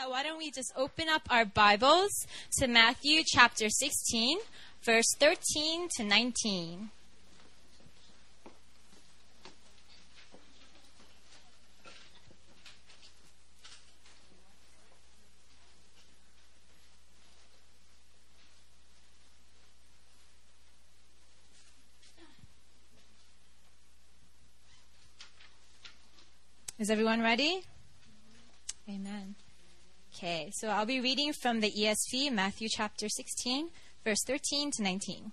uh, why don't we just open up our Bibles to Matthew chapter 16, verse 13 to 19. Is everyone ready? Amen. Okay, so I'll be reading from the ESV, Matthew chapter 16, verse 13 to 19.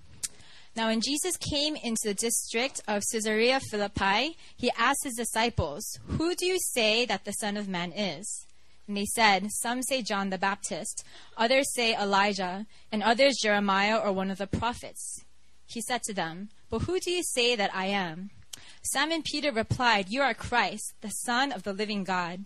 Now, when Jesus came into the district of Caesarea Philippi, he asked his disciples, Who do you say that the Son of Man is? And they said, Some say John the Baptist, others say Elijah, and others Jeremiah or one of the prophets. He said to them, But who do you say that I am? Simon Peter replied, You are Christ, the Son of the living God.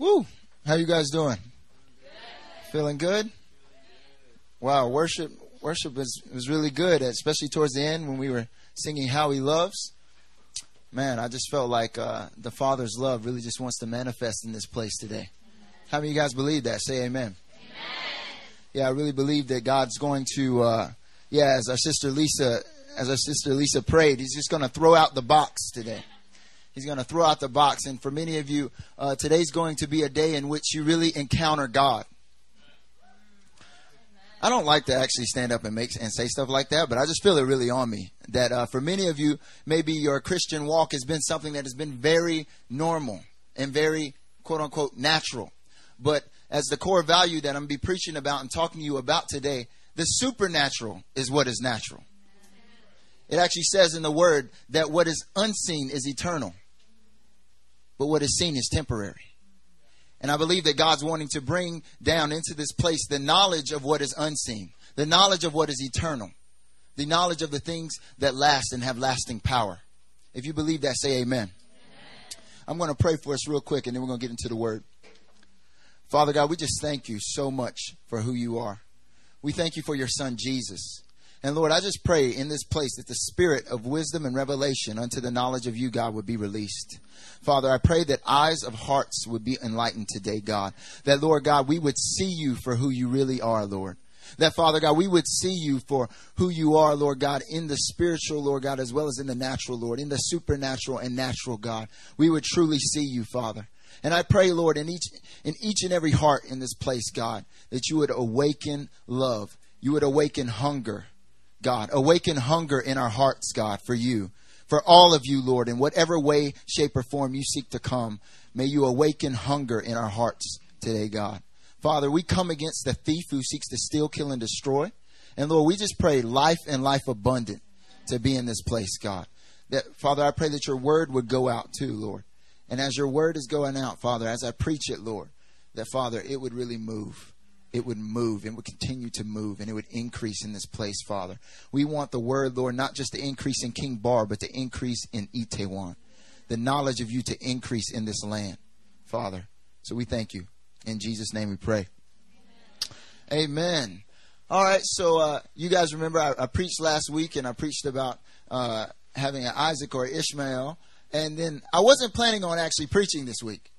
Woo! How you guys doing? Good. Feeling good? Wow, worship worship was was really good, especially towards the end when we were singing "How He Loves." Man, I just felt like uh, the Father's love really just wants to manifest in this place today. How many of you guys believe that? Say Amen. amen. Yeah, I really believe that God's going to. Uh, yeah, as our sister Lisa, as our sister Lisa prayed, He's just going to throw out the box today. He's going to throw out the box. And for many of you, uh, today's going to be a day in which you really encounter God. I don't like to actually stand up and make and say stuff like that, but I just feel it really on me that uh, for many of you, maybe your Christian walk has been something that has been very normal and very quote unquote natural. But as the core value that I'm be preaching about and talking to you about today, the supernatural is what is natural. It actually says in the word that what is unseen is eternal but what is seen is temporary. And I believe that God's wanting to bring down into this place the knowledge of what is unseen, the knowledge of what is eternal, the knowledge of the things that last and have lasting power. If you believe that, say amen. I'm going to pray for us real quick and then we're going to get into the word. Father God, we just thank you so much for who you are. We thank you for your son, Jesus. And Lord, I just pray in this place that the spirit of wisdom and revelation unto the knowledge of you, God, would be released. Father, I pray that eyes of hearts would be enlightened today, God. That, Lord God, we would see you for who you really are, Lord. That, Father God, we would see you for who you are, Lord God, in the spiritual, Lord God, as well as in the natural, Lord, in the supernatural and natural, God. We would truly see you, Father. And I pray, Lord, in each, in each and every heart in this place, God, that you would awaken love. You would awaken hunger God. Awaken hunger in our hearts, God, for you. For all of you, Lord, in whatever way, shape, or form you seek to come, may you awaken hunger in our hearts today, God. Father, we come against the thief who seeks to steal, kill, and destroy. And Lord, we just pray life and life abundant to be in this place, God. That Father, I pray that your word would go out too, Lord. And as your word is going out, Father, as I preach it, Lord, that Father, it would really move it would move and would continue to move and it would increase in this place, Father. We want the word, Lord, not just to increase in King Bar, but to increase in Itaewon. The knowledge of you to increase in this land, Father. So we thank you. In Jesus' name we pray. Amen. Amen. All right, so uh, you guys remember I, I, preached last week and I preached about uh, having an Isaac or Ishmael. And then I wasn't planning on actually preaching this week.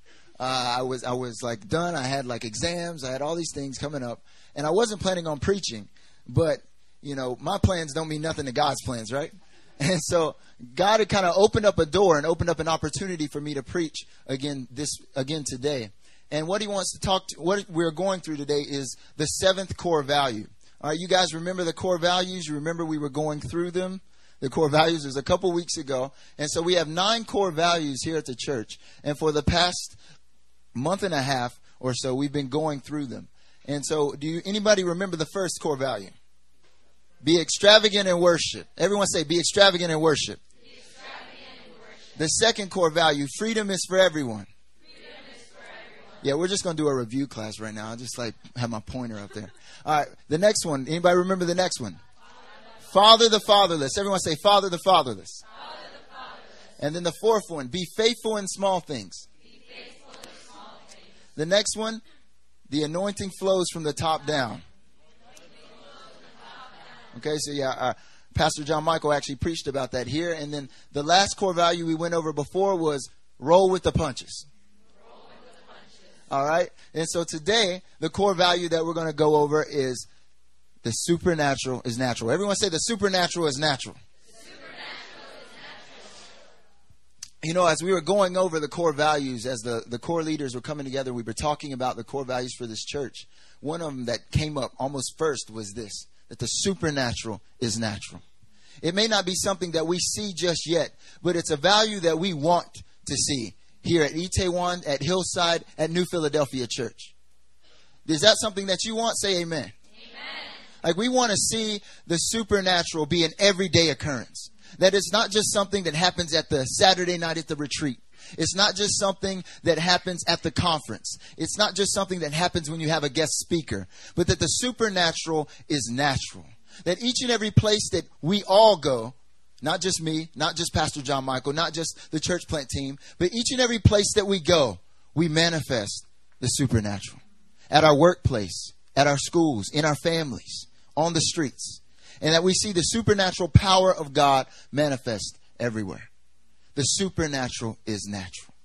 Uh, I was I was like done. I had like exams. I had all these things coming up, and I wasn't planning on preaching. But you know, my plans don't mean nothing to God's plans, right? And so God had kind of opened up a door and opened up an opportunity for me to preach again this again today. And what he wants to talk to, what we're going through today is the seventh core value. All right, you guys remember the core values? You remember we were going through them? The core values was a couple weeks ago. And so we have nine core values here at the church. And for the past month and a half or so, we've been going through them. And so, do you, anybody remember the first core value? Be extravagant in worship. Everyone say, be extravagant in worship. Extravagant in worship. The second core value, freedom is for everyone. Freedom is for everyone. Yeah, we're just going to do a review class right now. I just like have my pointer up there. All right, the next one. Anybody remember the next one? Father the fatherless. Everyone say Father the fatherless. And then the fourth one, be faithful in small things. The next one, the anointing flows from the top down. Okay, so yeah, uh, Pastor John Michael actually preached about that here. And then the last core value we went over before was roll with the punches. All right. And so today, the core value that we're going to go over is the supernatural is natural. Everyone say the supernatural is natural. You know, as we were going over the core values, as the, the core leaders were coming together, we were talking about the core values for this church. One of them that came up almost first was this that the supernatural is natural. It may not be something that we see just yet, but it's a value that we want to see here at Itaewon, at Hillside, at New Philadelphia Church. Is that something that you want? Say amen. amen. Like we want to see the supernatural be an everyday occurrence. That it's not just something that happens at the Saturday night at the retreat. It's not just something that happens at the conference. It's not just something that happens when you have a guest speaker, but that the supernatural is natural. That each and every place that we all go, not just me, not just Pastor John Michael, not just the church plant team, but each and every place that we go, we manifest the supernatural. At our workplace, at our schools, in our families, on the streets. And that we see the supernatural power of God manifest everywhere. The supernatural is natural.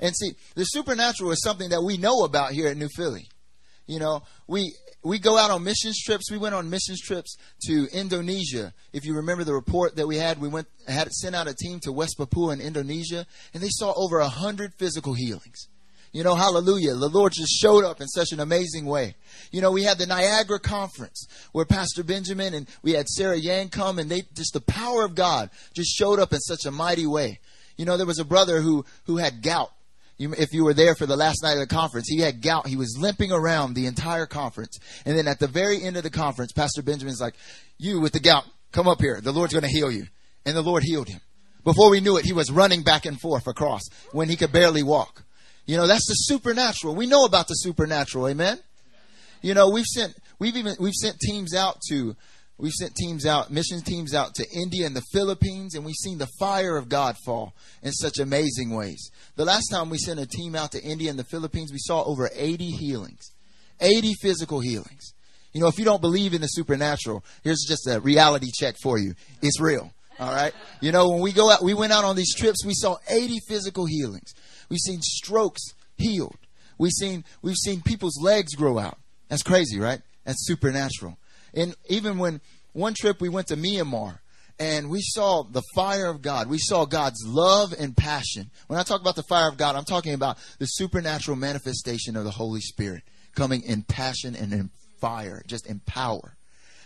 And see, the supernatural is something that we know about here at New Philly. You know, we we go out on missions trips. We went on missions trips to Indonesia. If you remember the report that we had, we went had sent out a team to West Papua in Indonesia, and they saw over a hundred physical healings. You know, hallelujah. The Lord just showed up in such an amazing way. You know, we had the Niagara conference where Pastor Benjamin and we had Sarah Yang come and they just the power of God just showed up in such a mighty way. You know, there was a brother who who had gout. You, if you were there for the last night of the conference, he had gout. He was limping around the entire conference. And then at the very end of the conference, Pastor Benjamin's like, you with the gout, come up here. The Lord's going to heal you. And the Lord healed him. Before we knew it, he was running back and forth across when he could barely walk. You know, that's the supernatural. We know about the supernatural. Amen. You know, we've sent we've even we've sent teams out to we've sent teams out, mission teams out to India and the Philippines, and we've seen the fire of God fall in such amazing ways. The last time we sent a team out to India and the Philippines, we saw over 80 healings. 80 physical healings. You know, if you don't believe in the supernatural, here's just a reality check for you. It's real. All right. You know, when we go out, we went out on these trips, we saw 80 physical healings. We've seen strokes healed. We've seen we've seen people's legs grow out. That's crazy, right? That's supernatural. And even when one trip we went to Myanmar and we saw the fire of God. We saw God's love and passion. When I talk about the fire of God, I'm talking about the supernatural manifestation of the Holy Spirit coming in passion and in fire, just in power.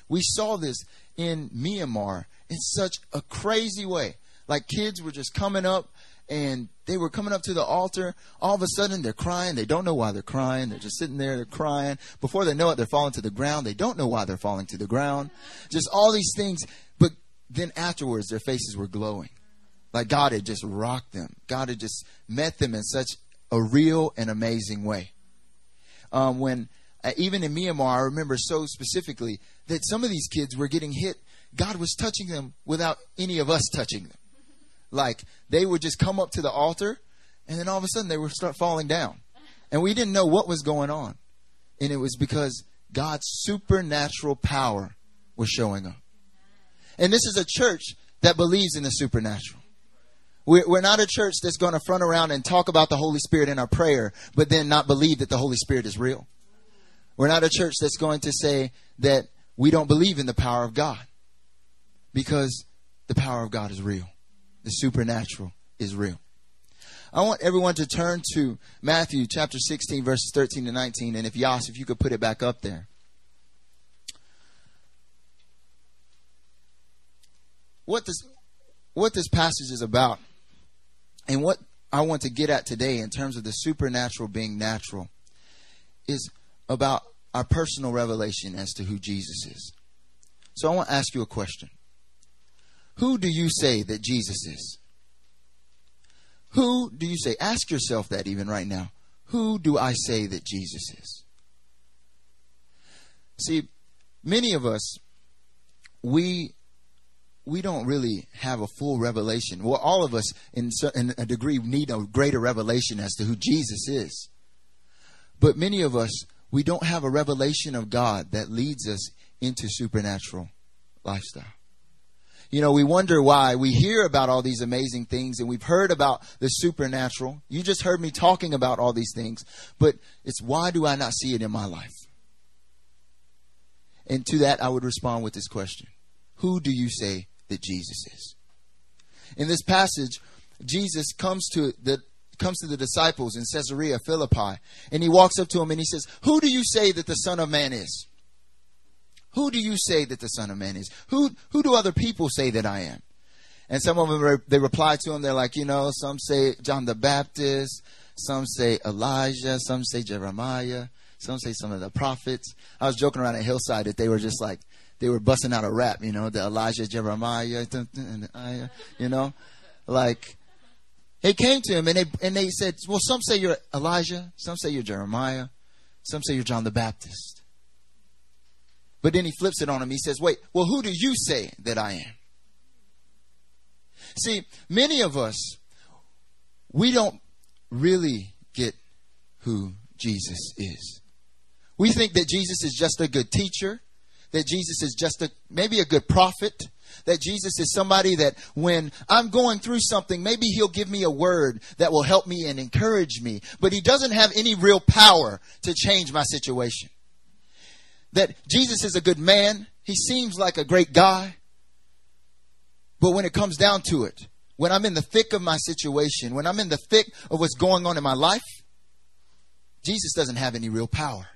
We saw this in Myanmar in such a crazy way. Like kids were just coming up and they were coming up to the altar. All of a sudden, they're crying. They don't know why they're crying. They're just sitting there, they're crying. Before they know it, they're falling to the ground. They don't know why they're falling to the ground. Just all these things. But then afterwards, their faces were glowing. Like God had just rocked them. God had just met them in such a real and amazing way. Um, when uh, even in Myanmar, I remember so specifically that some of these kids were getting hit. God was touching them without any of us touching them. Like they would just come up to the altar and then all of a sudden they would start falling down. And we didn't know what was going on. And it was because God's supernatural power was showing up. And this is a church that believes in the supernatural. We're not a church that's going to front around and talk about the Holy Spirit in our prayer, but then not believe that the Holy Spirit is real. We're not a church that's going to say that we don't believe in the power of God because the power of God is real the supernatural is real. I want everyone to turn to Matthew chapter 16, verses 13 to 19. And if Yas, if you could put it back up there. What this, what this passage is about, and what I want to get at today in terms of the supernatural being natural, is about our personal revelation as to who Jesus is. So I want to ask you a question. Who do you say that Jesus is? Who do you say? Ask yourself that even right now. Who do I say that Jesus is? See, many of us, we we don't really have a full revelation. Well, all of us, in, in a degree, need a greater revelation as to who Jesus is. But many of us, we don't have a revelation of God that leads us into supernatural lifestyle. You know, we wonder why we hear about all these amazing things and we've heard about the supernatural. You just heard me talking about all these things, but it's why do I not see it in my life? And to that, I would respond with this question Who do you say that Jesus is? In this passage, Jesus comes to the comes to the disciples in Caesarea Philippi, and he walks up to them and he says, Who do you say that the Son of Man is? Who do you say that the Son of Man is? Who, who do other people say that I am? And some of them, they reply to him, they're like, you know, some say John the Baptist, some say Elijah, some say Jeremiah, some say some of the prophets. I was joking around at Hillside that they were just like, they were busting out a rap, you know, the Elijah, Jeremiah, you know, like, he came to him and they, and they said, well, some say you're Elijah, some say you're Jeremiah, some say you're John the Baptist. But then he flips it on him. He says, wait, well, who do you say that I am? See, many of us, we don't really get who Jesus is. We think that Jesus is just a good teacher, that Jesus is just a, maybe a good prophet, that Jesus is somebody that when I'm going through something, maybe he'll give me a word that will help me and encourage me, but he doesn't have any real power to change my situation that Jesus is a good man. He seems like a great guy. But when it comes down to it, when I'm in the thick of my situation, when I'm in the thick of what's going on in my life, Jesus doesn't have any real power.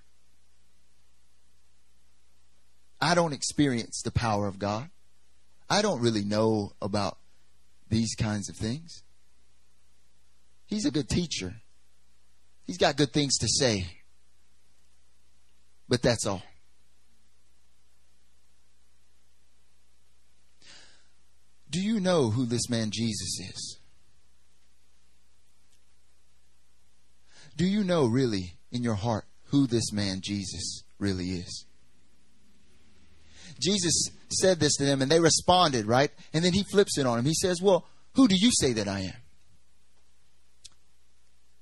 I don't experience the power of God. I don't really know about these kinds of things. He's a good teacher. He's got good things to say. But that's all. Do you know who this man Jesus is? Do you know really in your heart who this man Jesus really is? Jesus said this to them and they responded, right? And then he flips it on him. He says, Well, who do you say that I am?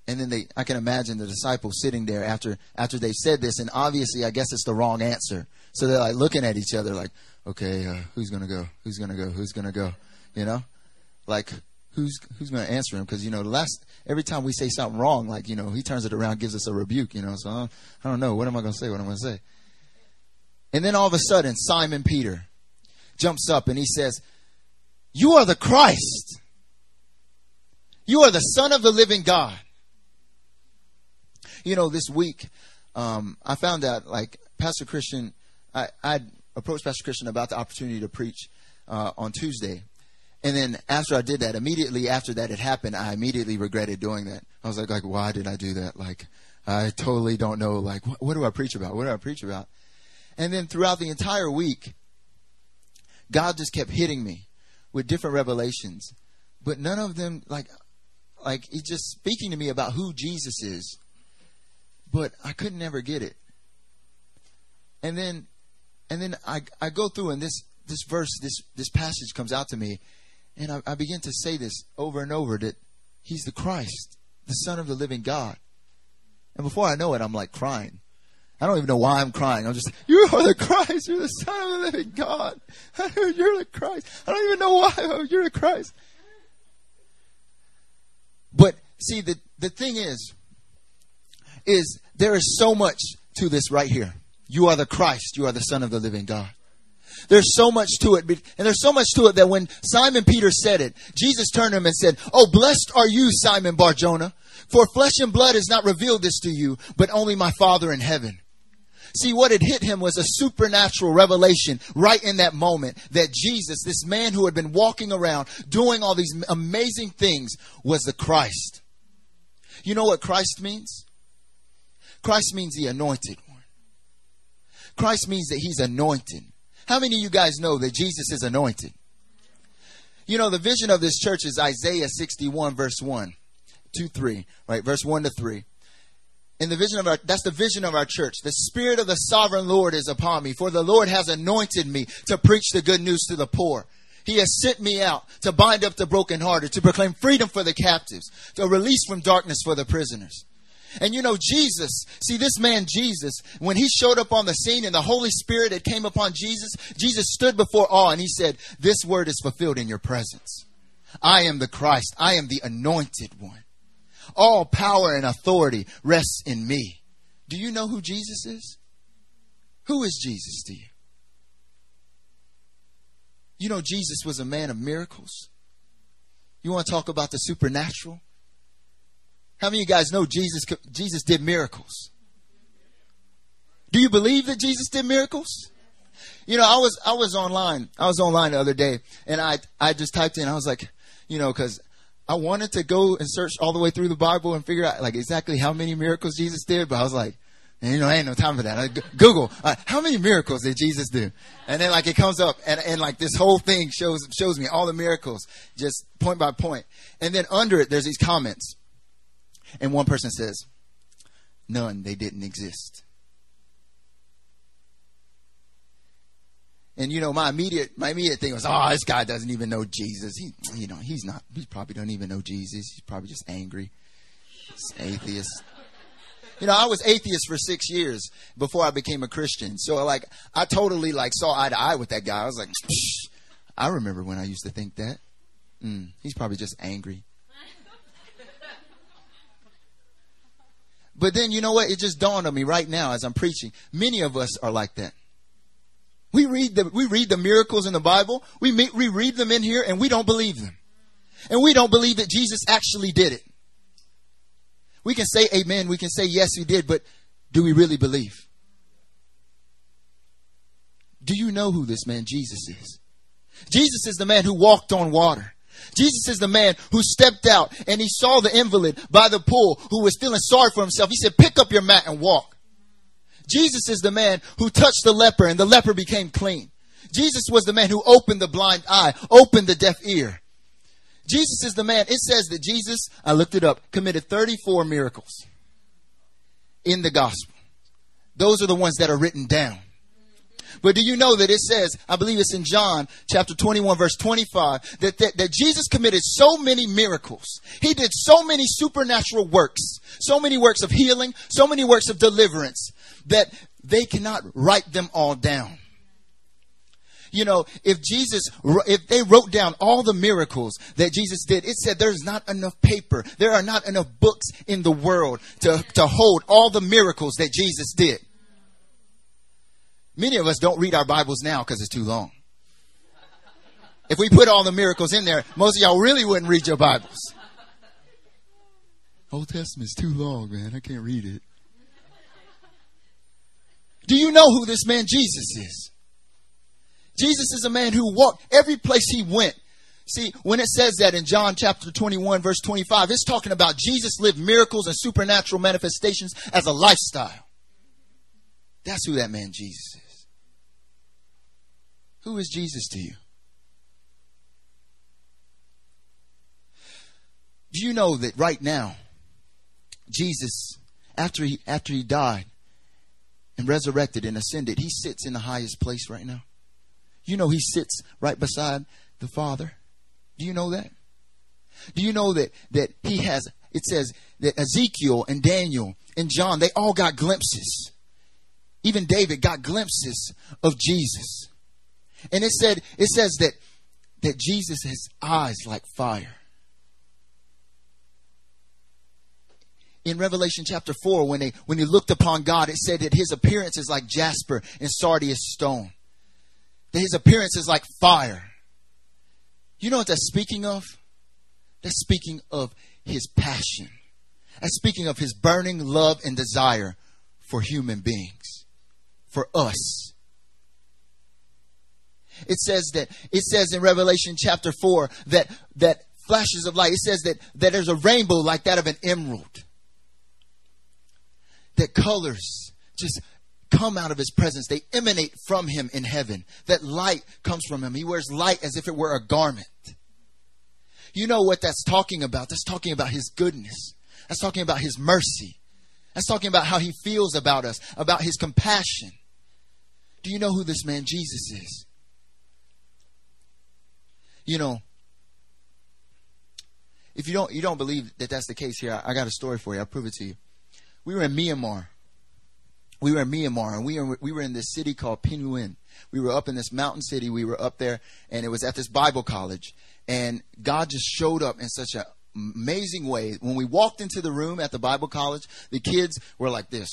And then they I can imagine the disciples sitting there after after they said this, and obviously I guess it's the wrong answer. So they're like looking at each other like, okay, uh, who's gonna go? Who's gonna go? Who's gonna go? You know, like who's who's going to answer him? Because you know, last every time we say something wrong, like you know, he turns it around, gives us a rebuke. You know, so I don't know what am I going to say? What am I going to say? And then all of a sudden, Simon Peter jumps up and he says, "You are the Christ. You are the Son of the Living God." You know, this week, um, I found out like Pastor Christian, I I approached Pastor Christian about the opportunity to preach uh, on Tuesday, and then after I did that, immediately after that had happened, I immediately regretted doing that. I was like, like, why did I do that? Like, I totally don't know. Like, what, what do I preach about? What do I preach about? And then throughout the entire week, God just kept hitting me with different revelations, but none of them like, like just speaking to me about who Jesus is, but I couldn't ever get it. And then, and then I I go through and this this verse this this passage comes out to me and I, I begin to say this over and over that he's the Christ, the Son of the living God. And before I know it, I'm like crying. I don't even know why I'm crying. I'm just, you are the Christ. You're the Son of the living God. You're the Christ. I don't even know why. You're the Christ. But see, the, the thing is, is there is so much to this right here. You are the Christ. You are the Son of the living God. There's so much to it. And there's so much to it that when Simon Peter said it, Jesus turned to him and said, Oh, blessed are you, Simon Barjona, for flesh and blood has not revealed this to you, but only my Father in heaven. See, what had hit him was a supernatural revelation right in that moment that Jesus, this man who had been walking around doing all these amazing things, was the Christ. You know what Christ means? Christ means the anointed. Christ means that he's anointed. How many of you guys know that Jesus is anointed? You know, the vision of this church is Isaiah 61, verse 1, 2, 3, right? Verse 1 to 3. In the vision of our, that's the vision of our church. The spirit of the sovereign Lord is upon me, for the Lord has anointed me to preach the good news to the poor. He has sent me out to bind up the brokenhearted, to proclaim freedom for the captives, to release from darkness for the prisoners. And you know, Jesus, see this man Jesus, when he showed up on the scene and the Holy Spirit had came upon Jesus, Jesus stood before all and he said, this word is fulfilled in your presence. I am the Christ. I am the anointed one. All power and authority rests in me. Do you know who Jesus is? Who is Jesus to you? You know, Jesus was a man of miracles. You want to talk about the supernatural? How many of you guys know Jesus, Jesus did miracles? Do you believe that Jesus did miracles? You know, I was, I was online. I was online the other day and I, I just typed in, I was like, you know, cause I wanted to go and search all the way through the Bible and figure out like exactly how many miracles Jesus did, but I was like, you know, I ain't no time for that. I, Google, uh, how many miracles did Jesus do? And then like it comes up and, and like this whole thing shows, shows me all the miracles just point by point. And then under it, there's these comments. And one person says, none, they didn't exist. And you know, my immediate my immediate thing was, oh, this guy doesn't even know Jesus. He, you know, he's not. He probably don't even know Jesus. He's probably just angry. He's atheist. You know, I was atheist for six years before I became a Christian. So like, I totally like saw eye to eye with that guy. I was like, I remember when I used to think that. Mm, he's probably just angry. But then you know what? It just dawned on me right now as I'm preaching. Many of us are like that. We read the, we read the miracles in the Bible. We, we read them in here and we don't believe them. And we don't believe that Jesus actually did it. We can say amen. We can say yes, he did, but do we really believe? Do you know who this man Jesus is? Jesus is the man who walked on water. Jesus is the man who stepped out and he saw the invalid by the pool who was feeling sorry for himself. He said, pick up your mat and walk. Jesus is the man who touched the leper and the leper became clean. Jesus was the man who opened the blind eye, opened the deaf ear. Jesus is the man. It says that Jesus, I looked it up, committed 34 miracles in the gospel. Those are the ones that are written down. But do you know that it says, I believe it's in John chapter 21 verse 25, that, that, that Jesus committed so many miracles. He did so many supernatural works, so many works of healing, so many works of deliverance that they cannot write them all down. You know, if Jesus, if they wrote down all the miracles that Jesus did, it said there's not enough paper. There are not enough books in the world to, to hold all the miracles that Jesus did. Many of us don't read our Bibles now because it's too long. If we put all the miracles in there, most of y'all really wouldn't read your Bibles. Old Testament's too long, man. I can't read it. Do you know who this man Jesus is? Jesus is a man who walked every place he went. See, when it says that in John chapter 21 verse 25, it's talking about Jesus lived miracles and supernatural manifestations as a lifestyle. That's who that man Jesus is. Who is Jesus to you? Do you know that right now, Jesus, after he, after he died and resurrected and ascended, he sits in the highest place right now? You know he sits right beside the Father. Do you know that? Do you know that, that he has, it says that Ezekiel and Daniel and John, they all got glimpses. Even David got glimpses of Jesus. And it said, it says that, that Jesus has eyes like fire. In Revelation chapter 4, when they, when he looked upon God, it said that his appearance is like jasper and sardius stone. That his appearance is like fire. You know what that's speaking of? That's speaking of his passion. That's speaking of his burning love and desire for human beings, for us it says that it says in Revelation chapter 4 that that flashes of light. It says that, that there's a rainbow like that of an emerald. That colors just come out of his presence. They emanate from him in heaven. That light comes from him. He wears light as if it were a garment. You know what that's talking about? That's talking about his goodness. That's talking about his mercy. That's talking about how he feels about us, about his compassion. Do you know who this man Jesus is? You know, if you don't you don't believe that that's the case here, I, I got a story for you. I'll prove it to you. We were in Myanmar. We were in Myanmar, and we were we were in this city called Pyin Oo Lwin. We were up in this mountain city. We were up there, and it was at this Bible college. And God just showed up in such an amazing way. When we walked into the room at the Bible college, the kids were like this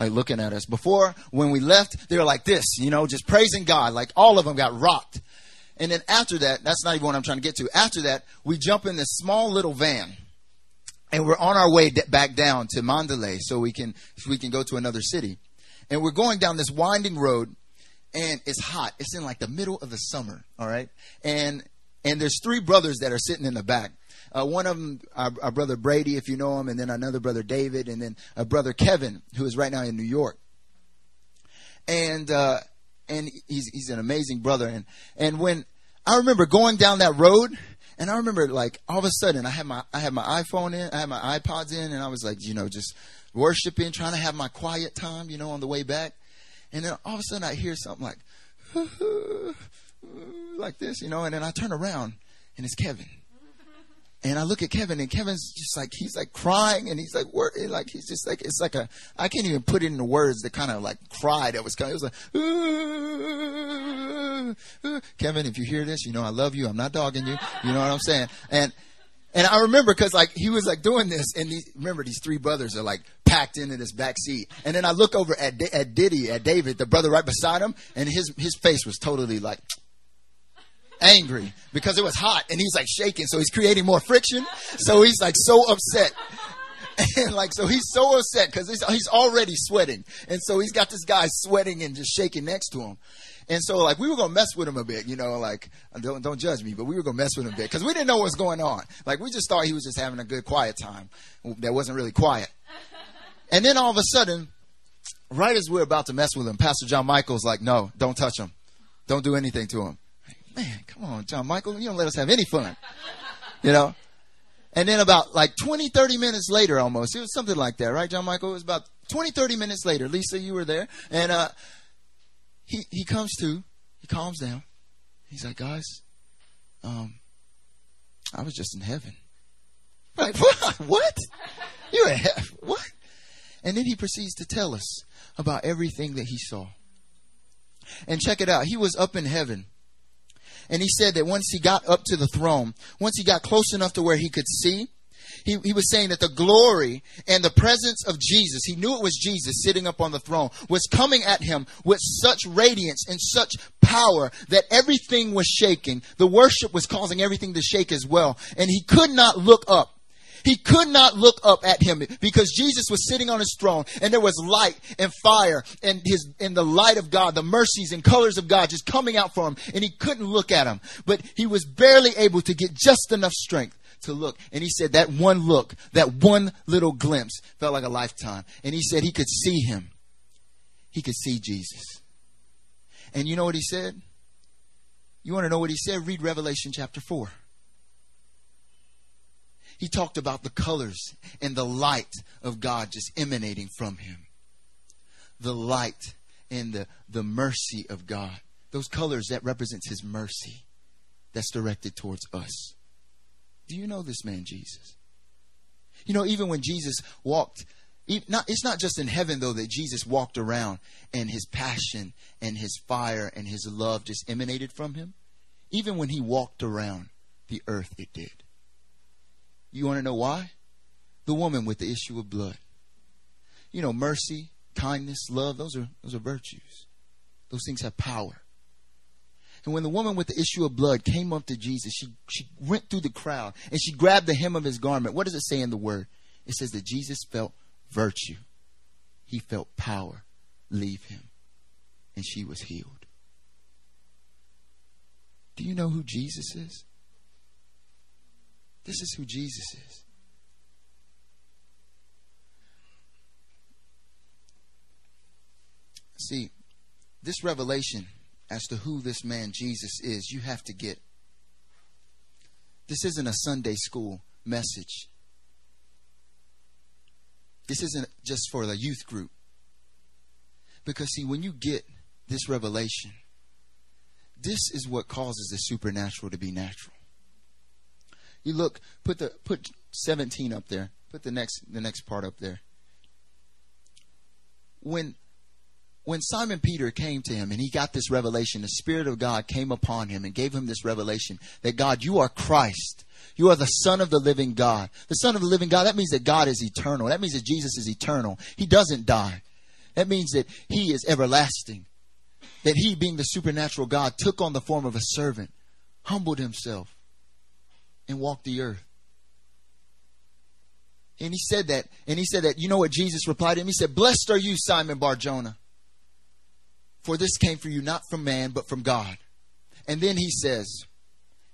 like looking at us. Before, when we left, they were like this, you know, just praising God. Like all of them got rocked. And then after that, that's not even what I'm trying to get to. After that, we jump in this small little van and we're on our way back down to Mandalay so we can, we can go to another city. And we're going down this winding road and it's hot. It's in like the middle of the summer. All right. And, and there's three brothers that are sitting in the back. Uh, one of them, our, our, brother Brady, if you know him, and then another brother David, and then a brother Kevin, who is right now in New York. And uh, and he's he's an amazing brother. And and when I remember going down that road, and I remember like all of a sudden I had my I had my iPhone in, I had my iPods in, and I was like, you know, just worshiping, trying to have my quiet time, you know, on the way back. And then all of a sudden I hear something like like this, you know, and then I turn around and it's Kevin. And I look at Kevin, and Kevin's just like he's like crying, and he's like wor- like he's just like it's like a I can't even put it into words. The kind of like cry that was coming. It was like Kevin, if you hear this, you know I love you. I'm not dogging you. You know what I'm saying? And and I remember because like he was like doing this, and these, remember these three brothers are like packed into this back seat. And then I look over at at Diddy, at David, the brother right beside him, and his his face was totally like angry because it was hot and he's like shaking. So he's creating more friction. So he's like so upset. And like, so he's so upset because he's, he's already sweating. And so he's got this guy sweating and just shaking next to him. And so like we were gonna mess with him a bit, you know, like don't don't judge me, but we were gonna mess with him a bit because we didn't know what was going on. Like we just thought he was just having a good quiet time that wasn't really quiet. And then all of a sudden, right as we're about to mess with him, Pastor John Michael's like, "No, don't touch him, don't do anything to him." Man, come on, John Michael, you don't let us have any fun. You know? And then about like 20, 30 minutes later almost, it was something like that, right, John Michael? It was about 20, 30 minutes later. Lisa, you were there. And uh, he, he comes to, he calms down. He's like, guys, um, I was just in heaven. Like, what? What? You're in heaven? What? And then he proceeds to tell us about everything that he saw. And check it out. He was up in heaven and he said that once he got up to the throne, once he got close enough to where he could see, he, he was saying that the glory and the presence of Jesus, he knew it was Jesus sitting up on the throne, was coming at him with such radiance and such power that everything was shaking. The worship was causing everything to shake as well. And he could not look up. He could not look up at him because Jesus was sitting on his throne and there was light and fire and his and the light of God, the mercies and colors of God just coming out for him and he couldn't look at him. But he was barely able to get just enough strength to look. And he said that one look, that one little glimpse felt like a lifetime. And he said he could see him. He could see Jesus. And you know what he said? You want to know what he said? Read Revelation chapter 4 he talked about the colors and the light of God just emanating from him. The light and the, the mercy of God. Those colors that represents his mercy that's directed towards us. Do you know this man, Jesus? You know, even when Jesus walked, it's not just in heaven, though, that Jesus walked around and his passion and his fire and his love just emanated from him. Even when he walked around the earth, it did. You want to know why? The woman with the issue of blood. You know, mercy, kindness, love, those are those are virtues. Those things have power. And when the woman with the issue of blood came up to Jesus, she, she went through the crowd and she grabbed the hem of his garment. What does it say in the word? It says that Jesus felt virtue. He felt power leave him. And she was healed. Do you know who Jesus is? This is who Jesus is. See, this revelation as to who this man Jesus is, you have to get. This isn't a Sunday school message. This isn't just for the youth group. Because, see, when you get this revelation, this is what causes the supernatural to be natural. You look, put the put 17 up there. Put the next the next part up there. When when Simon Peter came to him and he got this revelation, the Spirit of God came upon him and gave him this revelation that God, you are Christ. You are the Son of the living God. The Son of the living God, that means that God is eternal. That means that Jesus is eternal. He doesn't die. That means that He is everlasting. That He, being the supernatural God, took on the form of a servant, humbled Himself, and walked the earth. And he said that, and he said that, you know what Jesus replied to him? He said, Blessed are you, Simon Bar Jonah. For this came for you not from man, but from God. And then he says,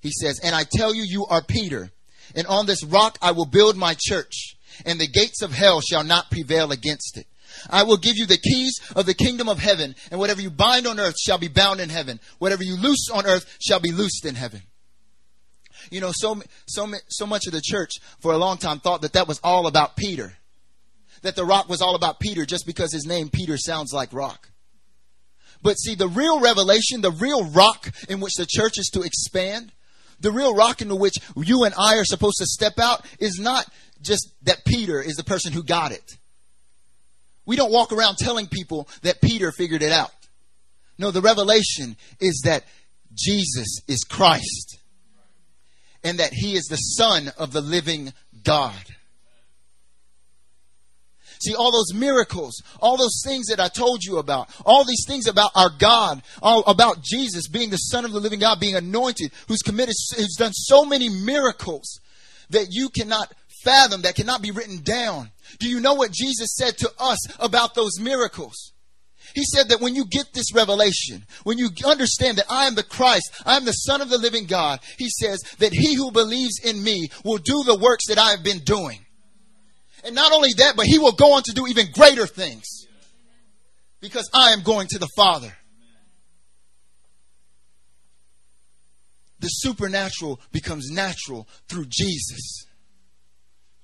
he says, And I tell you, you are Peter, and on this rock I will build my church, and the gates of hell shall not prevail against it. I will give you the keys of the kingdom of heaven, and whatever you bind on earth shall be bound in heaven. Whatever you loose on earth shall be loosed in heaven. You know, so, so, so much of the church for a long time thought that that was all about Peter. That the rock was all about Peter just because his name Peter sounds like rock. But see, the real revelation, the real rock in which the church is to expand, the real rock into which you and I are supposed to step out is not just that Peter is the person who got it. We don't walk around telling people that Peter figured it out. No, the revelation is that Jesus is Christ and that he is the Son of the living God. See, all those miracles, all those things that I told you about, all these things about our God, all about Jesus being the Son of the living God, being anointed, who's committed, who's done so many miracles that you cannot fathom, that cannot be written down. Do you know what Jesus said to us about those miracles? He said that when you get this revelation, when you understand that I am the Christ, I am the Son of the living God, he says that he who believes in me will do the works that I have been doing. And not only that, but he will go on to do even greater things because I am going to the Father. The supernatural becomes natural through Jesus.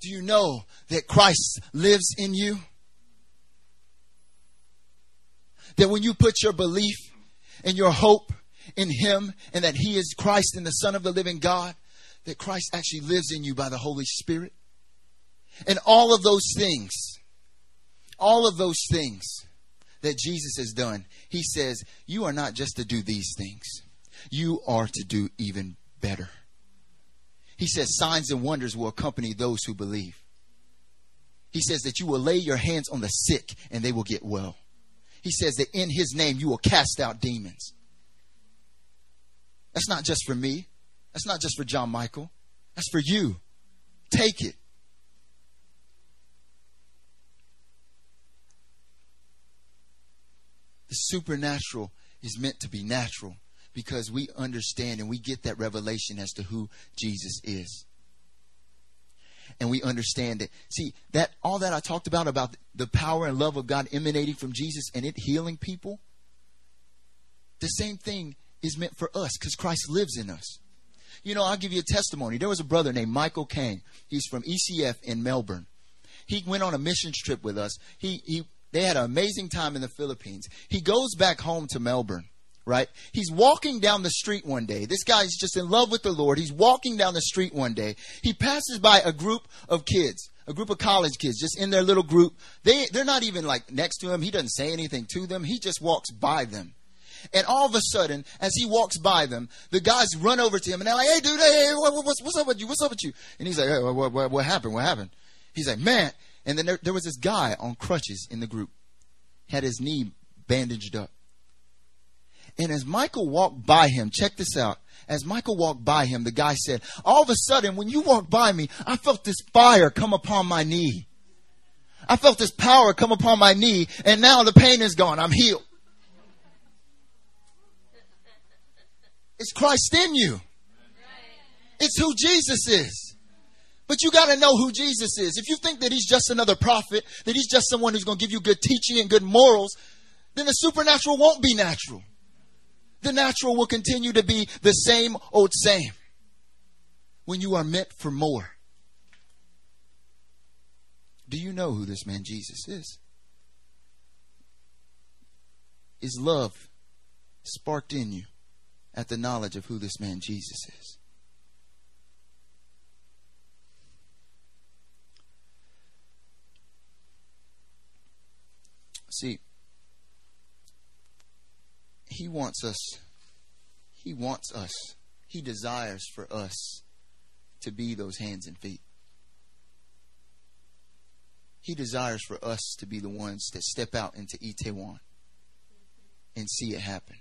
Do you know that Christ lives in you? That when you put your belief and your hope in Him and that He is Christ and the Son of the living God, that Christ actually lives in you by the Holy Spirit. And all of those things, all of those things that Jesus has done, He says, you are not just to do these things, you are to do even better. He says, signs and wonders will accompany those who believe. He says that you will lay your hands on the sick and they will get well. He says that in his name you will cast out demons. That's not just for me. That's not just for John Michael. That's for you. Take it. The supernatural is meant to be natural because we understand and we get that revelation as to who Jesus is and we understand it. See, that all that I talked about about the power and love of God emanating from Jesus and it healing people, the same thing is meant for us because Christ lives in us. You know, I'll give you a testimony. There was a brother named Michael Kane. He's from ECF in Melbourne. He went on a missions trip with us. He, he, they had an amazing time in the Philippines. He goes back home to Melbourne right? He's walking down the street one day. This guy's just in love with the Lord. He's walking down the street one day. He passes by a group of kids, a group of college kids, just in their little group. They, they're not even like next to him. He doesn't say anything to them. He just walks by them. And all of a sudden, as he walks by them, the guys run over to him and they're like, "Hey, dude, hey, what's, what's up with you? What's up with you?" And he's like, hey, what, what, what happened? What happened?" He's like, "Man!" And then there, there was this guy on crutches in the group, had his knee bandaged up. And as Michael walked by him, check this out. As Michael walked by him, the guy said, All of a sudden, when you walked by me, I felt this fire come upon my knee. I felt this power come upon my knee, and now the pain is gone. I'm healed. It's Christ in you. It's who Jesus is. But you got to know who Jesus is. If you think that he's just another prophet, that he's just someone who's going to give you good teaching and good morals, then the supernatural won't be natural the natural will continue to be the same old same when you are meant for more. Do you know who this man Jesus is? Is love sparked in you at the knowledge of who this man Jesus is? See, he wants us, he wants us, he desires for us to be those hands and feet. He desires for us to be the ones that step out into Itaewon and see it happen.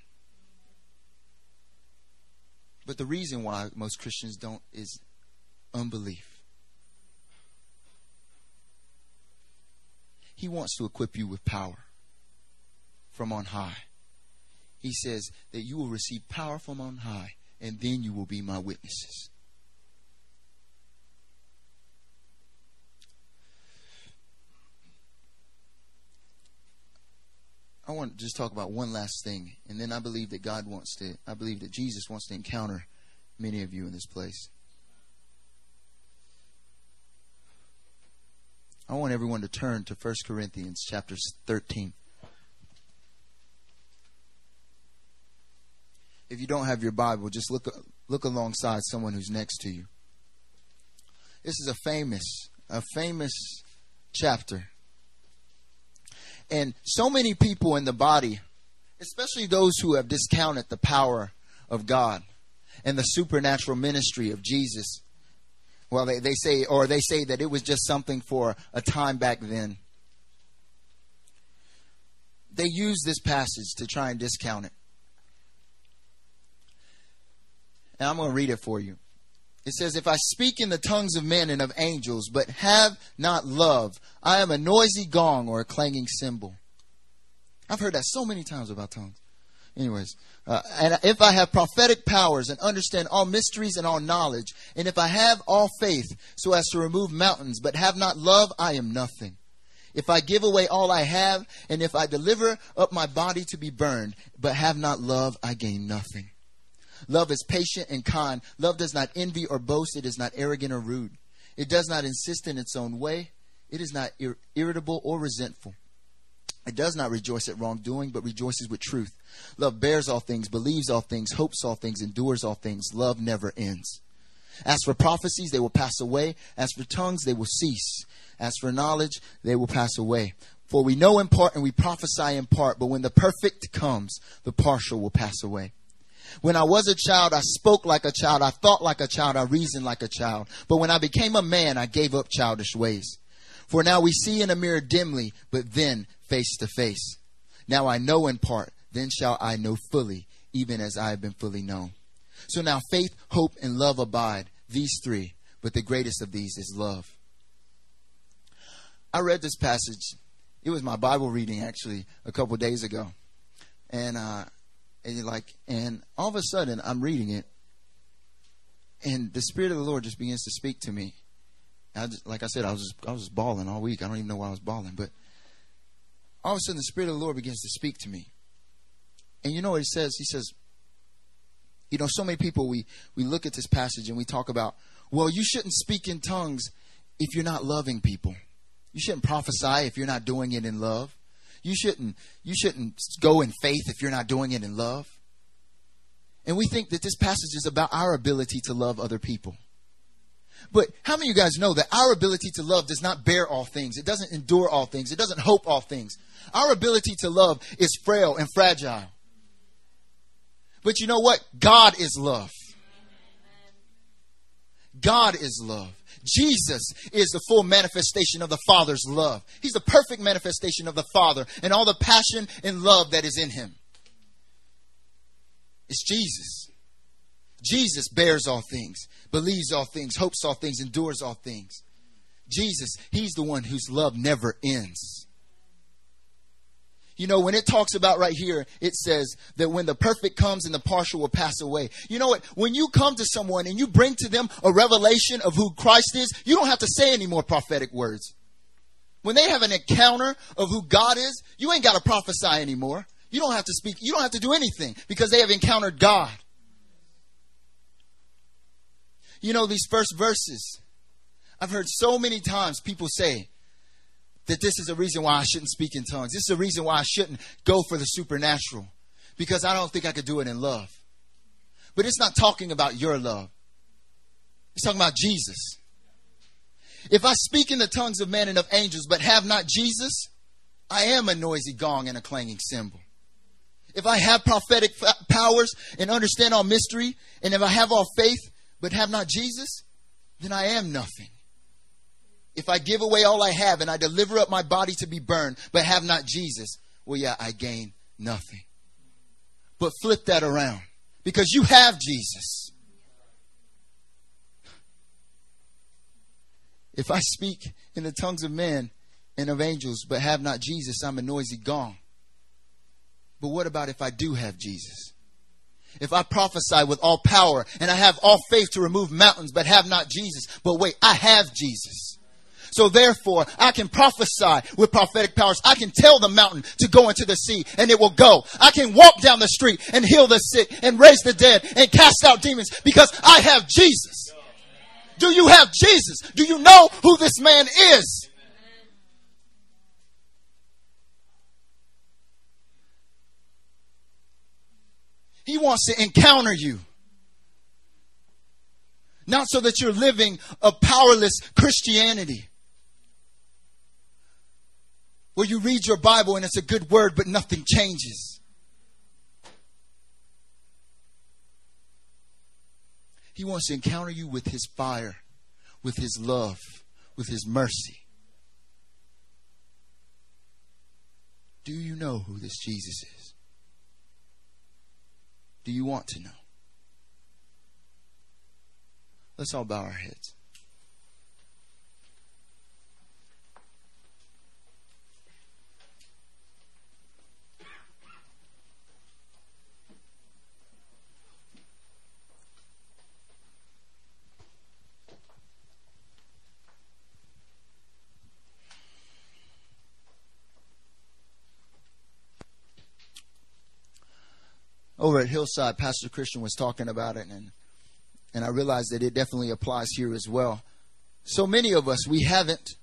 But the reason why most Christians don't is unbelief. He wants to equip you with power from on high. He says that you will receive power from on high, and then you will be my witnesses. I want to just talk about one last thing, and then I believe that God wants to, I believe that Jesus wants to encounter many of you in this place. I want everyone to turn to 1 Corinthians chapter 13. If you don't have your Bible, just look look alongside someone who's next to you. This is a famous a famous chapter. And so many people in the body, especially those who have discounted the power of God and the supernatural ministry of Jesus, well, they, they say, or they say that it was just something for a time back then. They use this passage to try and discount it. And I'm going to read it for you. It says, If I speak in the tongues of men and of angels, but have not love, I am a noisy gong or a clanging cymbal. I've heard that so many times about tongues. Anyways, uh, and if I have prophetic powers and understand all mysteries and all knowledge, and if I have all faith so as to remove mountains, but have not love, I am nothing. If I give away all I have, and if I deliver up my body to be burned, but have not love, I gain nothing. Love is patient and kind. Love does not envy or boast. It is not arrogant or rude. It does not insist in its own way. It is not ir- irritable or resentful. It does not rejoice at wrongdoing, but rejoices with truth. Love bears all things, believes all things, hopes all things, endures all things. Love never ends. As for prophecies, they will pass away. As for tongues, they will cease. As for knowledge, they will pass away. For we know in part and we prophesy in part, but when the perfect comes, the partial will pass away. When I was a child, I spoke like a child, I thought like a child, I reasoned like a child. But when I became a man, I gave up childish ways. For now we see in a mirror dimly, but then face to face. Now I know in part, then shall I know fully, even as I have been fully known. So now faith, hope, and love abide, these three, but the greatest of these is love. I read this passage. It was my Bible reading actually a couple days ago, and uh, and you're like, and all of a sudden I'm reading it, and the Spirit of the Lord just begins to speak to me. I just, like I said, I was just, I was just bawling all week. I don't even know why I was bawling, but all of a sudden the Spirit of the Lord begins to speak to me. And you know what he says? He says, you know, so many people we we look at this passage and we talk about, well, you shouldn't speak in tongues if you're not loving people. You shouldn't prophesy if you're not doing it in love. You shouldn't you shouldn't go in faith if you're not doing it in love. And we think that this passage is about our ability to love other people. But how many of you guys know that our ability to love does not bear all things? It doesn't endure all things. It doesn't hope all things. Our ability to love is frail and fragile. But you know what? God is love. God is love. Jesus is the full manifestation of the Father's love. He's the perfect manifestation of the Father and all the passion and love that is in him. It's Jesus. Jesus bears all things, believes all things, hopes all things, endures all things. Jesus, He's the one whose love never ends. You know, when it talks about right here, it says that when the perfect comes and the partial will pass away. You know what? When you come to someone and you bring to them a revelation of who Christ is, you don't have to say any more prophetic words. When they have an encounter of who God is, you ain't got to prophesy anymore. You don't have to speak. You don't have to do anything because they have encountered God. You know, these first verses, I've heard so many times people say that this is a reason why I shouldn't speak in tongues. This is a reason why I shouldn't go for the supernatural because I don't think I could do it in love. But it's not talking about your love. It's talking about Jesus. If I speak in the tongues of men and of angels, but have not Jesus, I am a noisy gong and a clanging cymbal. If I have prophetic powers and understand all mystery, and if I have all faith, but have not Jesus, then I am nothing. If I give away all I have and I deliver up my body to be burned, but have not Jesus, well, yeah, I gain nothing. But flip that around because you have Jesus. If I speak in the tongues of men and of angels, but have not Jesus, I'm a noisy gong. But what about if I do have Jesus? If I prophesy with all power and I have all faith to remove mountains, but have not Jesus, but wait, I have Jesus. So therefore, I can prophesy with prophetic powers. I can tell the mountain to go into the sea and it will go. I can walk down the street and heal the sick and raise the dead and cast out demons because I have Jesus. Do you have Jesus? Do you know who this man is? He wants to encounter you. Not so that you're living a powerless Christianity where you read your Bible and it's a good word, but nothing changes. He wants to encounter you with his fire, with his love, with his mercy. Do you know who this Jesus is? Do you want to know? Let's all bow our heads. Over at Hillside, Pastor Christian was talking about it, and and I realized that it definitely applies here as well. So many of us, we haven't,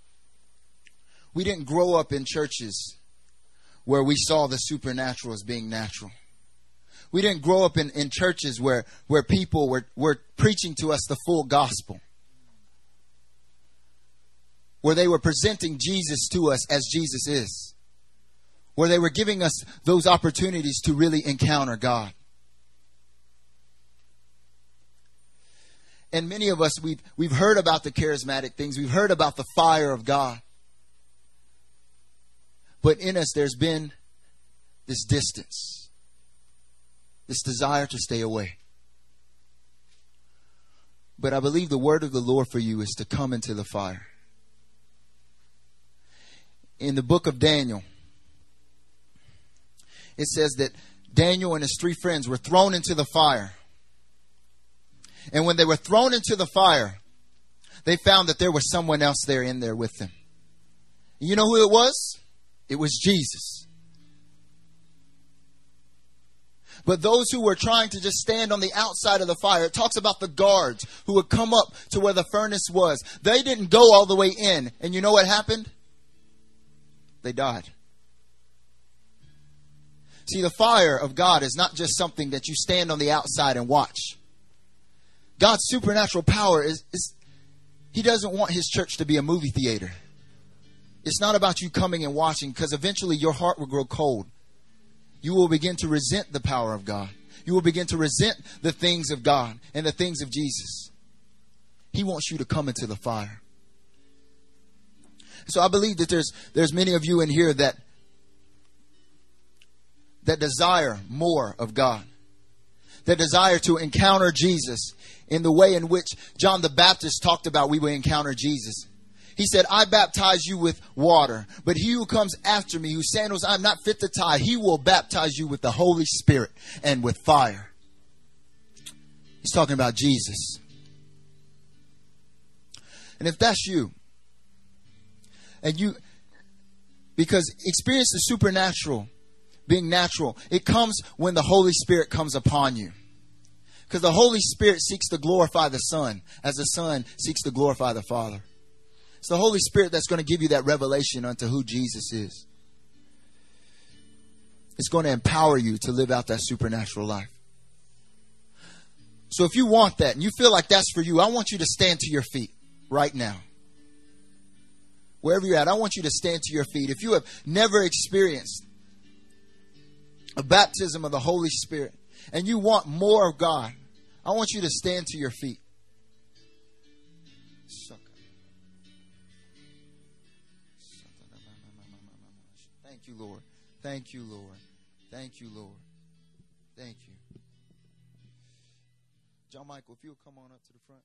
we didn't grow up in churches where we saw the supernatural as being natural. We didn't grow up in, in churches where, where people were, were preaching to us the full gospel. Where they were presenting Jesus to us as Jesus is where they were giving us those opportunities to really encounter God. And many of us, we've, we've heard about the charismatic things, we've heard about the fire of God. But in us, there's been this distance, this desire to stay away. But I believe the word of the Lord for you is to come into the fire. In the book of Daniel, it says that Daniel and his three friends were thrown into the fire. And when they were thrown into the fire, they found that there was someone else there in there with them. You know who it was? It was Jesus. But those who were trying to just stand on the outside of the fire, it talks about the guards who would come up to where the furnace was. They didn't go all the way in. And you know what happened? They died. See, the fire of God is not just something that you stand on the outside and watch. God's supernatural power is, is He doesn't want His church to be a movie theater. It's not about you coming and watching because eventually your heart will grow cold. You will begin to resent the power of God. You will begin to resent the things of God and the things of Jesus. He wants you to come into the fire. So I believe that there's there's many of you in here that that desire more of God, that desire to encounter Jesus in the way in which John the Baptist talked about we will encounter Jesus. He said, I baptize you with water, but he who comes after me, whose sandals I'm not fit to tie, he will baptize you with the Holy Spirit and with fire. He's talking about Jesus. And if that's you, and you, because experience the supernatural being natural. It comes when the Holy Spirit comes upon you. Because the Holy Spirit seeks to glorify the Son as the Son seeks to glorify the Father. It's the Holy Spirit that's going to give you that revelation unto who Jesus is. It's going to empower you to live out that supernatural life. So if you want that and you feel like that's for you, I want you to stand to your feet right now. Wherever you're at, I want you to stand to your feet. If you have never experienced a baptism of the Holy Spirit and you want more of God, I want you to stand to your feet. Thank you, Lord. Thank you, Lord. Thank you, Lord. Thank you. John Michael, if you'll come on up to the front.